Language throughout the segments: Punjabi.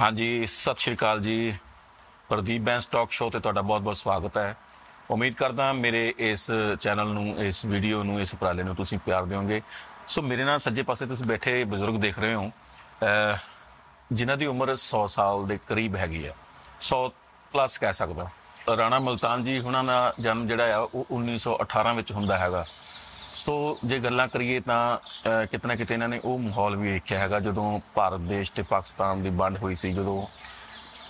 ਹਾਂਜੀ ਸਤਿ ਸ਼੍ਰੀ ਅਕਾਲ ਜੀ। ਪ੍ਰਦੀਪ ਬੈਂਸ ਟਾਕ ਸ਼ੋਅ ਤੇ ਤੁਹਾਡਾ ਬਹੁਤ-ਬਹੁਤ ਸਵਾਗਤ ਹੈ। ਉਮੀਦ ਕਰਦਾ ਮੇਰੇ ਇਸ ਚੈਨਲ ਨੂੰ ਇਸ ਵੀਡੀਓ ਨੂੰ ਇਸ ਉਪਰਾਲੇ ਨੂੰ ਤੁਸੀਂ ਪਿਆਰ ਦਿਓਗੇ। ਸੋ ਮੇਰੇ ਨਾਲ ਸੱਜੇ ਪਾਸੇ ਤੁਸੀਂ ਬੈਠੇ ਬਜ਼ੁਰਗ ਦੇਖ ਰਹੇ ਹੋ। ਅਹ, ਜਿਨ੍ਹਾਂ ਦੀ ਉਮਰ 100 ਸਾਲ ਦੇ ਕਰੀਬ ਹੈਗੀ ਆ। 100 ਪਲੱਸ ਕਹਿ ਸਕਦਾ। ਰਾਣਾ ਮਲਤਾਨ ਜੀ ਹੁਣਾਂ ਦਾ ਜਨਮ ਜਿਹੜਾ ਆ ਉਹ 1918 ਵਿੱਚ ਹੁੰਦਾ ਹੈਗਾ। ਸੋ ਜੇ ਗੱਲਾਂ ਕਰੀਏ ਤਾਂ ਅਹ, ਕਿਤੇ ਇਹਨਾਂ ਨੇ ਉਹ ਮਾਹੌਲ ਵੀ ਵੇਖਿਆ ਹੈਗਾ ਜਦੋਂ ਭਾਰਤ ਦੇਸ਼ ਤੇ ਪਾਕਿਸਤਾਨ ਦੀ ਵੰਡ ਹੋਈ ਸੀ ਜਦੋਂ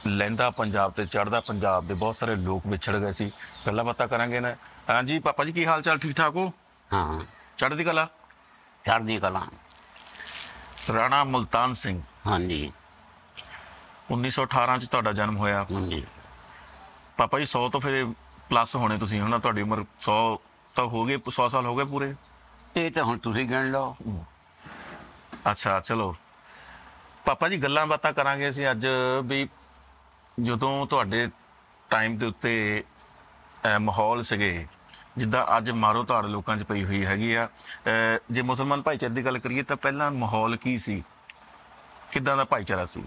ਲਹਿੰਦਾ ਪੰਜਾਬ ਤੇ ਚੜ੍ਹਦਾ ਪੰਜਾਬ ਦੇ ਬਹੁਤ ਸਾਰੇ ਲੋਕ ਵਿਛੜ ਗਏ ਸੀ। ਗੱਲਾਂ ਬਾਤਾਂ ਕਰਾਂਗੇ ਨਾ ਹਾਂਜੀ ਪਾਪਾ ਜੀ ਕੀ ਹਾਲ ਚਾਲ? ਠੀਕ ਠਾਕ ਹੋ? ਹਾਂ ਚੜ੍ਹਦੀ ਕਲਾ? ਚੜ੍ਹਦੀ ਕਲਾ। ਰਾਣਾ ਮਲਤਾਨ ਸਿੰਘ। ਹਾਂਜੀ। 1918 ਚ ਤੁਹਾਡਾ ਜਨਮ ਹੋਇਆ। ਹਾਂਜੀ। ਪਾਪਾ ਜੀ 100 ਤੋਂ ਫਿਰ ਪਲੱਸ ਹੋਣੇ ਤੁਸੀਂ ਹੁਣ ਤੁਹਾਡੀ ਉਮਰ 100 ਤਾਂ ਹੋ ਗਏ 100 ਸਾਲ ਹੋ ਗਏ ਪੂਰੇ। ਇਹ ਤਾਂ ਹੁਣ ਤੁਸੀਂ ਗਿਣ ਲਓ। ਅੱਛਾ ਚਲੋ। ਪਾਪਾ ਜੀ ਗੱਲਾਂ ਬਾਤਾਂ ਕਰਾਂਗੇ ਅਸੀਂ ਅੱਜ ਵੀ ਜਦੋਂ ਤੁਹਾਡੇ ਟਾਈਮ ਦੇ ਉੱਤੇ ਮਾਹੌਲ ਸੀਗੇ ਜਿੱਦਾਂ ਅੱਜ ਮਾਰੋ ਧਾੜ ਲੋਕਾਂ 'ਚ ਪਈ ਹੋਈ ਹੈਗੀ ਆ ਜੇ ਮੁਸਲਮਾਨ ਭਾਈਚਾਰੇ ਦੀ ਗੱਲ ਕਰੀਏ ਤਾਂ ਪਹਿਲਾਂ ਮਾਹੌਲ ਕੀ ਸੀ? ਕਿੱਦਾਂ ਦਾ ਭਾਈਚਾਰਾ ਸੀ?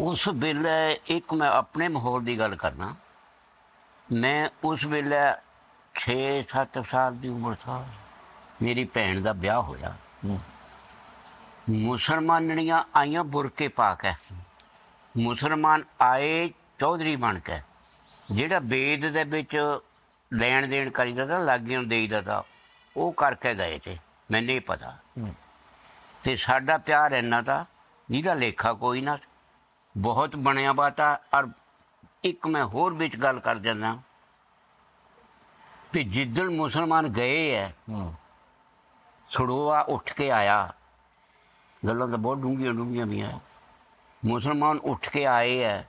ਉਸ ਵੇਲੇ ਇੱਕ ਮੈਂ ਆਪਣੇ ਮਾਹੌਲ ਦੀ ਗੱਲ ਕਰਨਾ ਮੈਂ ਉਸ ਵੇਲੇ 6-7 ਸਾਲ ਦੀ ਉਮਰ ਥਾ। ਮੇਰੀ ਭੈਣ ਦਾ ਵਿਆਹ ਹੋਇਆ। ਮੁਸਲਮਾਨਣੀਆਂ ਆਈਆਂ ਬੁਰਕੇ ਪਾ ਕੇ। ਮੁਸਲਮਾਨ ਆਏ ਚੌਧਰੀ ਬਣ ਕੇ। ਜਿਹੜਾ ਵੇਦ ਦੇ ਵਿੱਚ ਲੈਣ ਦੇਣ ਕਰੀਦਾ ਤਾਂ ਲਾਗਿਆਂ ਦੇਈਦਾ ਤਾਂ ਉਹ ਕਰਕੇ ਗਏ ਤੇ। ਮੈਨੂੰ ਨਹੀਂ ਪਤਾ। ਤੇ ਸਾਡਾ ਪਿਆਰ ਇੰਨਾ ਤਾਂ ਜਿਹਦਾ ਲੇਖਾ ਕੋਈ ਨਾ। ਬਹੁਤ ਬਣਿਆ ਬਾਤਾ। ਔਰ ਇੱਕ ਮੈਂ ਹੋਰ ਵਿੱਚ ਗੱਲ ਕਰ ਜਾਂਦਾ ਕਿ ਜਿੱਦਣ ਮੁਸਲਮਾਨ ਗਏ ਐ ਛੜੋਆ ਉੱਠ ਕੇ ਆਇਆ। ਗੱਲਾਂ ਤਾਂ ਬਹੁਤ ਡੂੰਘੀਆਂ ਡੂੰਘੀਆਂ ਵੀ ਆ ਮੁਸਲਮਾਨ ਉੱਠ ਕੇ ਆਏ ਐ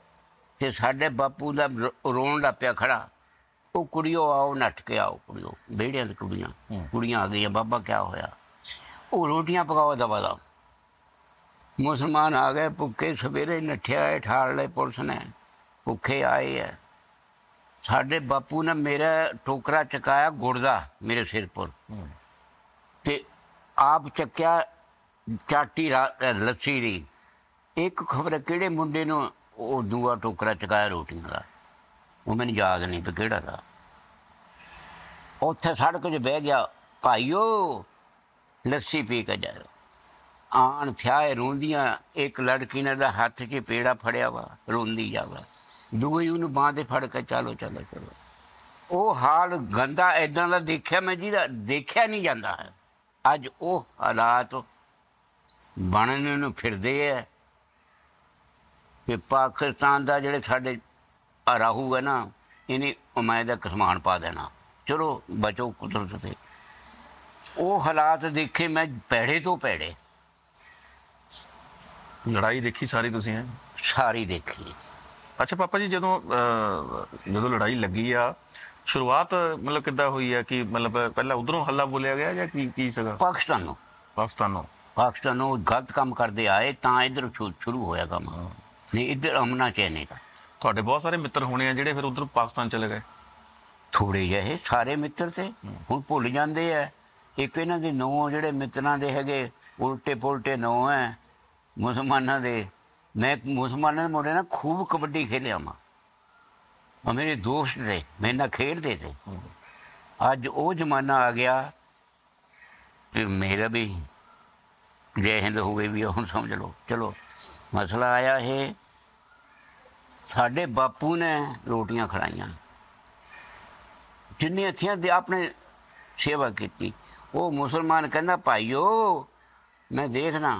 ਤੇ ਸਾਡੇ ਬਾਪੂ ਦਾ ਰੋਣ ਲੱਗ ਪਿਆ ਖੜਾ। ਉਹ ਕੁੜੀਓ ਆਓ ਨੱਠ ਕੇ ਆਓ ਕੁੜੀਓ। ਬੇੜਿਆਂ ਦੀ ਕੁੜੀਆਂ ਕੁੜੀਆਂ ਆ ਗਈਆਂ ਬਾਬਾ ਕੀ ਹੋਇਆ? ਉਹ ਰੋਟੀਆਂ ਪਕਾਓ ਦਵਾ ਦਾ। ਮੁਸਲਮਾਨ ਆ ਗਏ ਭੁੱਖੇ ਸਵੇਰੇ ਨੱਠਿਆ ਠਾਲ ਲਏ ਪੁਲਿਸ ਨੇ। ਭੁੱਖੇ ਆਏ ਐ। ਸਾਡੇ ਬਾਪੂ ਨੇ ਮੇਰਾ ਟੋਕਰਾ ਚਕਾਇਆ ਗੁੜ ਦਾ ਮੇਰੇ ਸਿਰ ਪਰ। ਤੇ ਆਪ ਚੱਕਿਆ ਚਾਟੀ ਲੱਸੀ ਦੀ। ਇੱਕ ਖਬਰ ਕਿਹੜੇ ਮੁੰਡੇ ਨੂੰ ਉਹ ਦੂਆ ਟੋਕਰਾ ਚਕਾਇਆ ਰੋਟੀਆਂ ਦਾ? ਉਹ ਮੈਨੂੰ ਯਾਦ ਨਹੀਂ ਵੀ ਕਿਹੜਾ ਦਾ। ਉੱਥੇ ਸੜਕ 'ਚ ਬਹਿ ਗਿਆ ਭਾਈਓ ਲੱਸੀ ਪੀ ਕੇ ਜਾਓ ਆਣ ਥਿਆਏ ਰੋਂਦੀਆਂ ਇੱਕ ਲੜਕੀ ਨੇ ਦਾ ਹੱਥ 'ਚ ਪੇੜਾ ਫੜਿਆ ਵਾ ਰੋਂਦੀ ਜਾਵਾ ਦੂਈ ਉਹਨੂੰ ਬਾਂਹ ਤੇ ਫੜ ਕੇ ਚਲੋ ਚਲੋ ਚਲੋ ਉਹ ਹਾਲ ਗੰਦਾ ਐਦਾਂ ਦਾ ਦੇਖਿਆ ਮੈਂ ਜਿਹਦਾ ਦੇਖਿਆ ਨਹੀਂ ਜਾਂਦਾ ਹੈ। ਅੱਜ ਉਹ ਹਾਲਾਤ ਬਣਨ ਨੂੰ ਫਿਰਦੇ ਐ ਕਿ ਪਾਕਿਸਤਾਨ ਦਾ ਜਿਹੜੇ ਸਾਡੇ ਰਾਹੂ ਹੈ ਨਾ ਇਹਨੇ ਉਮੈਦ ਦਾ ਕਸਮਾਨ ਪਾ ਦੇਣਾ। ਚਲੋ ਬਚੋ ਕੁਦਰਤ ਤੇ। ਉਹ ਹਾਲਾਤ ਦੇਖੇ ਮੈਂ ਪੈੜੇ ਤੋਂ ਪੈੜੇ। ਲੜਾਈ ਦੇਖੀ ਸਾਰੀ ਤੁਸੀਂ ਹੈ? ਸਾਰੀ ਦੇਖੀ। ਅੱਛਾ ਪਾਪਾ ਜੀ ਜਦੋਂ ਜਦੋਂ ਲੜਾਈ ਲੱਗੀ ਆ ਸ਼ੁਰੂਆਤ ਮਤਲਬ ਕਿੱਦਾਂ ਹੋਈ ਆ ਕਿ ਮਤਲਬ ਪਹਿਲਾਂ ਉਧਰੋਂ ਹੱਲਾ ਬੋਲਿਆ ਗਿਆ ਜਾਂ ਕੀ ਕੀ ਸੀਗਾ? ਪਾਕਿਸਤਾਨ। ਨੂੰ ਪਾਕਿਸਤਾਨੋਂ। ਪਾਕਿਸਤਾਨ ਨੂੰ ਗਲਤ ਕੰਮ ਕਰਦੇ ਆਏ ਤਾਂ ਇਧਰ ਸ਼ੁਰੂ ਹੋਇਆ ਕੰਮ। ਨਹੀਂ ਇਧਰ ਅਮਨਾ ਚੈਨੇ ਦਾ। ਤੁਹਾਡੇ ਬਹੁਤ ਸਾਰੇ ਮਿੱਤਰ ਹੋਣੇ ਆ ਜਿਹੜੇ ਫਿਰ ਉਧਰ ਪਾਕਿਸਤਾਨ ਚਲੇ ਗਏ। ਥੋੜੇ ਜਿਹੇ ਸਾਰੇ ਮਿੱਤਰ ਤੇ। ਹੁਣ ਭੁੱਲ ਜਾਂਦੇ ਆ। ਇੱਕ ਇਹਨਾਂ ਦੇ ਨੌ ਜਿਹੜੇ ਮਿੱਤਰਾਂ ਦੇ ਹੈਗੇ ਉਲਟੇ ਪੁਲਟੇ ਨੌ ਹੈ ਮੁਸਲਮਾਨਾਂ ਦੇ। ਮੈਂ ਮੁਸਲਮਾਨਾਂ ਦੇ ਮੁੰਡੇ ਨਾਲ ਖੂਬ ਕਬੱਡੀ ਖੇਲਿਆ ਮਾਂ ਉਹ ਮੇਰੇ ਦੋਸਤ ਦੇ ਮੇਰੇ ਨਾਲ ਖੇਡਦੇ ਤੇ। ਅੱਜ ਉਹ ਜ਼ਮਾਨਾ ਆ ਗਿਆ ਤੇ ਮੇਰਾ ਵੀ ਜੈ ਹਿੰਦ ਹੋ ਗਈ ਵੀ ਹੁਣ ਸਮਝ ਲਓ। ਚਲੋ, ਮਸਲਾ ਆਇਆ ਇਹ, ਸਾਡੇ ਬਾਪੂ ਨੇ ਰੋਟੀਆਂ ਖੜਾਈਆਂ। ਜਿੰਨੇ ਅੱਛੀਆਂ ਦੇ ਆਪਣੇ ਸੇਵਾ ਕੀਤੀ, ਉਹ ਮੁਸਲਮਾਨ ਕਹਿੰਦਾ, ਭਾਈਓ, ਮੈਂ ਦੇਖਦਾ,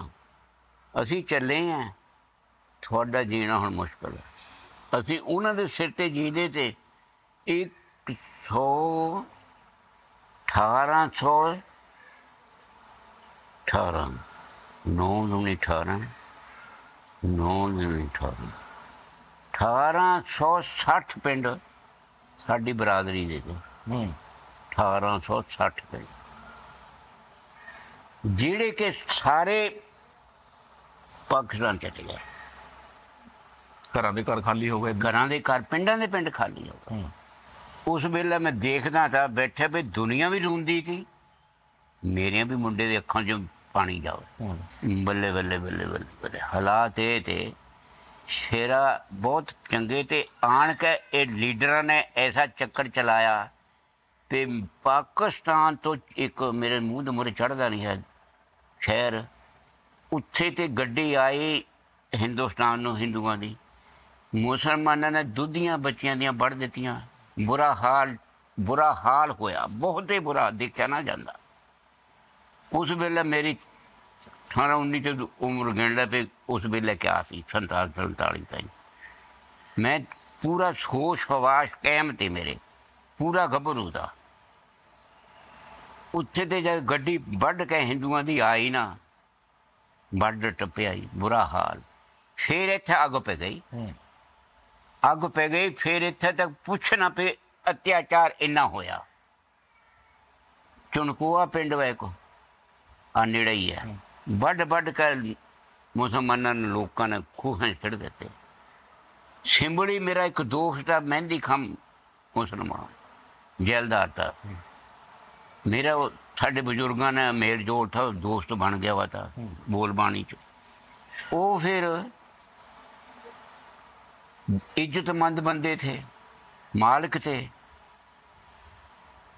ਅਸੀਂ ਚੱਲੇ ਆਂ। ਤੁਹਾਡਾ ਜੀਣਾ ਹੁਣ ਮੁਸ਼ਕਲ ਹੈ। ਅਸੀਂ ਉਹਨਾਂ ਦੇ ਸਿਰ ਤੇ ਜੀਦੇ ਤੇ ਇੱਕ ਸੌ ਅਠਾਰਾਂ ਸੌ ਅਠਾਰਾਂ ਨੌ ਦੁਨੀ ਅਠਾਰਾਂ ਨੌ ਦੁਨੀ ਅਠਾਰਾਂ ਅਠਾਰਾਂ ਸੌ ਸੱਠ ਪਿੰਡ ਸਾਡੀ ਬਰਾਦਰੀ ਦੇ ਤੇ ਹੂੰ। 1860 ਪਿੰਡ। ਜਿਹੜੇ ਕਿ ਸਾਰੇ ਪਾਕਿਸਤਾਨ ਚਲੇ ਗਏ। ਘਰਾਂ ਦੇ ਘਰ ਖਾਲੀ ਹੋ ਗਏ। ਘਰਾਂ ਦੇ ਘਰ ਪਿੰਡਾਂ ਦੇ ਪਿੰਡ ਖਾਲੀ ਹੋ ਗਏ। ਉਸ ਵੇਲੇ ਮੈਂ ਦੇਖਦਾ ਤਾਂ ਬੈਠੇ ਵੀ ਦੁਨੀਆ ਵੀ ਰੋਂਦੀ ਸੀ। ਮੇਰੇ ਵੀ ਮੁੰਡੇ ਦੇ ਅੱਖਾਂ 'ਚ ਪਾਣੀ ਜਾਵੇ। ਬੱਲੇ ਬੱਲੇ ਬੱਲੇ ਬੱਲੇ ਹਾਲਾਤ ਇਹ ਤੇ ਸ਼ੇਰਾ ਬਹੁਤ ਚੰਗੇ ਤੇ ਆਣ ਕੇ ਇਹ ਲੀਡਰਾਂ ਨੇ ਐਸਾ ਚੱਕਰ ਚਲਾਇਆ ਤੇ ਪਾਕਿਸਤਾਨ ਤੋਂ ਇੱਕ ਮੇਰੇ ਮੂੰਹ ਦੇ ਮੂਹਰੇ ਚੜਦਾ ਨਹੀਂ ਹੈ ਸ਼ਹਿਰ। ਉੱਥੇ ਤੇ ਗੱਡੀ ਆਈ ਹਿੰਦੁਸਤਾਨ ਨੂੰ ਹਿੰਦੂਆਂ ਦੀ। ਮੁਸਲਮਾਨਾਂ ਨੇ ਦੁੱਧੀਆਂ ਬੱਚਿਆਂ ਦੀਆਂ ਵੱਢ ਦਿੱਤੀਆਂ। ਬੁਰਾ ਹਾਲ ਬੁਰਾ ਹਾਲ ਹੋਇਆ। ਬਹੁਤ ਹੀ ਬੁਰਾ ਦੇਖਿਆ ਨਾ ਜਾਂਦਾ। ਉਸ ਵੇਲੇ ਮੇਰੀ 18 19 ਤੇ ਉਮਰ ਗਿਣ ਪਏ ਉਸ ਵੇਲੇ ਕਿਆ ਸੀ? 47 47 ਤਾਈਂ। ਮੈਂ ਪੂਰਾ ਹੋਸ਼ ਹਵਾਸ਼ ਕਾਇਮ ਤੇ ਮੇਰੇ। ਪੂਰਾ ਗੱਭਰੂ ਦਾ। ਉੱਥੇ ਤੇ ਜਦ ਗੱਡੀ ਵੱਢ ਕੇ ਹਿੰਦੂਆਂ ਦੀ ਆਈ ਨਾ, ਵੱਢ ਟੱਪਿਆ ਜੀ। ਬੁਰਾ ਹਾਲ। ਫੇਰ ਇੱਥੇ ਅੱਗ ਪੈ ਗਈ। ਅੱਗ ਪੈ ਗਈ, ਫਿਰ ਇੱਥੇ ਤੱਕ ਪੁੱਛਣਾ ਪਏ ਅਤਿਆਚਾਰ ਇੰਨਾ ਹੋਇਆ। ਚੁਣਕੂਆ ਪਿੰਡ ਵੇ ਕੋ ਆ ਨੇੜੇ ਹੀ ਹੈ। ਵੱਡ ਵੱਡ ਕੇ ਮੁਸਲਮਾਨਾਂ ਨੇ ਲੋਕਾਂ ਨੇ ਖੂਹਾਂ 'ਚ ਛੱਡ ਦਿੱਤੇ। ਸਿੰਬੜੀ ਮੇਰਾ ਇੱਕ ਦੋਸਤ ਆ, ਮਹਿੰਦੀ ਖਮ ਮੁਸਲਮਾਨ ਜੈਲਦਾਰ ਤਾਂ ਮੇਰਾ ਉਹ, ਸਾਡੇ ਬਜ਼ੁਰਗਾਂ ਨੇ ਮੇਲ ਜੋੜ ਥਾ ਦੋਸਤ ਬਣ ਗਿਆ ਵਾ ਤਾਂ ਬੋਲ ਬਾਣੀ ਚ। ਉਹ ਫਿਰ ਇੱਜ਼ਤਮੰਦ ਬੰਦੇ ਥੇ ਮਾਲਕ ਥੇ।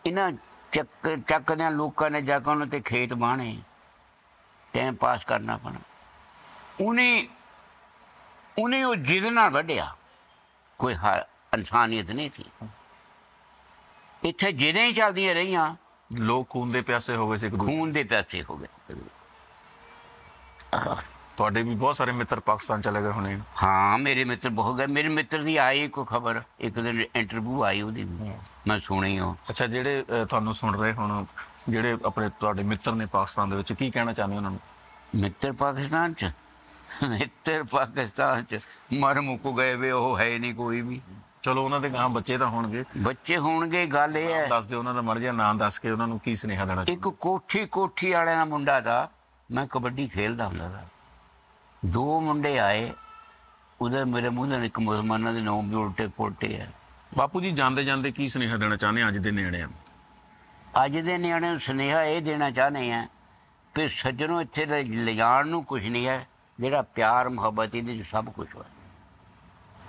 ਇਹਨਾਂ ਚੱਕ ਚੱਕਦਿਆਂ ਲੋਕਾਂ ਨੇ ਜਾ ਕੇ ਉਹਨਾਂ ਤੇ ਖੇਤ ਬਾਣੇ ਟਾਈਮ ਪਾਸ ਕਰਨਾ ਪੈਣਾ। ਉਹਨੇ ਉਹਨੇ ਉਹ ਜਿੱਦ ਨਾਲ ਵੱਢਿਆ। ਕੋਈ ਇਨਸਾਨੀਅਤ ਨਹੀਂ ਸੀ। ਇੱਥੇ ਜਿਹਦੇ ਹੀ ਚੱਲਦੀਆਂ ਰਹੀਆਂ ਲੋਕ ਖੂਨ ਦੇ ਪਿਆਸੇ ਹੋ ਗਏ ਸੀ ਖੂਨ ਦੇ ਪਿਆਸੇ ਹੋ ਗਏ। ਤੁਹਾਡੇ ਵੀ ਬਹੁਤ ਸਾਰੇ ਮਿੱਤਰ ਪਾਕਿਸਤਾਨ ਚਲੇ ਗਏ ਹੋਣੇ। ਹਾਂ ਮੇਰੇ ਮਿੱਤਰ ਬਹੁਤ ਗਏ। ਮੇਰੇ ਮਿੱਤਰ ਦੀ ਆਈ ਕੋਈ ਖਬਰ। ਇੱਕ ਦਿਨ ਇੰਟਰਵਿਊ ਆਈ ਉਹਦੀ ਵੀ। ਮੈਂ ਸੁਣੀ ਉਹ। ਅੱਛਾ ਜਿਹੜੇ ਅ, ਤੁਹਾਨੂੰ ਸੁਣ ਰਹੇ ਹੁਣ ਜਿਹੜੇ ਆਪਣੇ ਤੁਹਾਡੇ ਮਿੱਤਰ ਨੇ ਪਾਕਿਸਤਾਨ ਦੇ ਵਿੱਚ ਕੀ ਕਹਿਣਾ ਚਾਹੁੰਦੇ ਉਹਨਾਂ ਨੂੰ? ਮਿੱਤਰ ਪਾਕਿਸਤਾਨ ਚ? ਮਿੱਤਰ ਪਾਕਿਸਤਾਨ ਚ? ਮਰ ਮੁੱਕ ਗਏ ਵੇ ਉਹ ਹੈ ਨਹੀਂ ਕੋਈ ਵੀ। ਚਲੋ ਉਹਨਾਂ ਦੇ ਗਾਂ ਬੱਚੇ ਤਾਂ ਹੋਣਗੇ। ਬੱਚੇ ਹੋਣਗੇ ਗੱਲ ਇਹ ਹੈ। ਦੱਸ ਦਿਓ ਉਹਨਾਂ ਦਾ ਮਰ ਜਾ ਨਾਂ ਦੱਸ ਕੇ ਉਹਨਾਂ ਨੂੰ ਕੀ ਸੁਨੇਹਾ ਦੇਣਾ ਇੱਕ ਕੋਠੀ ਕੋਠੀ ਵਾਲਿਆਂ ਦਾ ਮੁੰਡਾ ਦਾ ਮੈਂ ਕਬੱਡੀ ਖੇਡਦਾ ਹੁੰਦਾ ਸੀ ਦੋ ਮੁੰਡੇ ਆਏ ਉਹਦੇ ਮੇਰੇ ਮੂੰਹ ਦੇ ਇੱਕ ਮੁਸਲਮਾਨਾਂ ਦੇ ਨਾਮ ਵੀ ਉਲਟੇ ਪੁਲਟੇ ਆ। ਬਾਪੂ ਜੀ ਜਾਂਦੇ ਜਾਂਦੇ ਕੀ ਸੁਨੇਹਾ ਦੇਣਾ ਚਾਹੁੰਦੇ ਅੱਜ ਦੇ ਨਿਆਣਿਆਂ ਨੂੰ? ਅੱਜ ਦੇ ਨਿਆਣਿਆਂ ਨੂੰ ਸੁਨੇਹਾ ਇਹ ਦੇਣਾ ਚਾਹੁੰਦੇ ਆ ਕਿ ਸੱਜਣੋ ਇੱਥੇ ਲੈ- ਲਿਜਾਣ ਨੂੰ ਕੁਝ ਨਹੀਂ ਹੈ ਜਿਹੜਾ ਪਿਆਰ ਮੁਹੱਬਤ ਇਹਦੇ 'ਚ ਸਭ ਕੁਝ ਹੈ।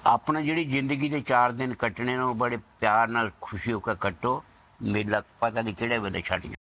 ਆਪਣਾ ਜਿਹੜੀ ਜ਼ਿੰਦਗੀ ਦੇ 4 ਦਿਨ ਕੱਟਣੇ ਨੇ ਉਹ ਬੜੇ ਪਿਆਰ ਨਾਲ ਖੁਸ਼ੀ ਹੋ ਕੇ ਕੱਟੋ। ਮੇਲਾ ਪਤਾ ਨਹੀਂ ਕਿਹੜੇ ਵੇਲੇ ਛੱਡ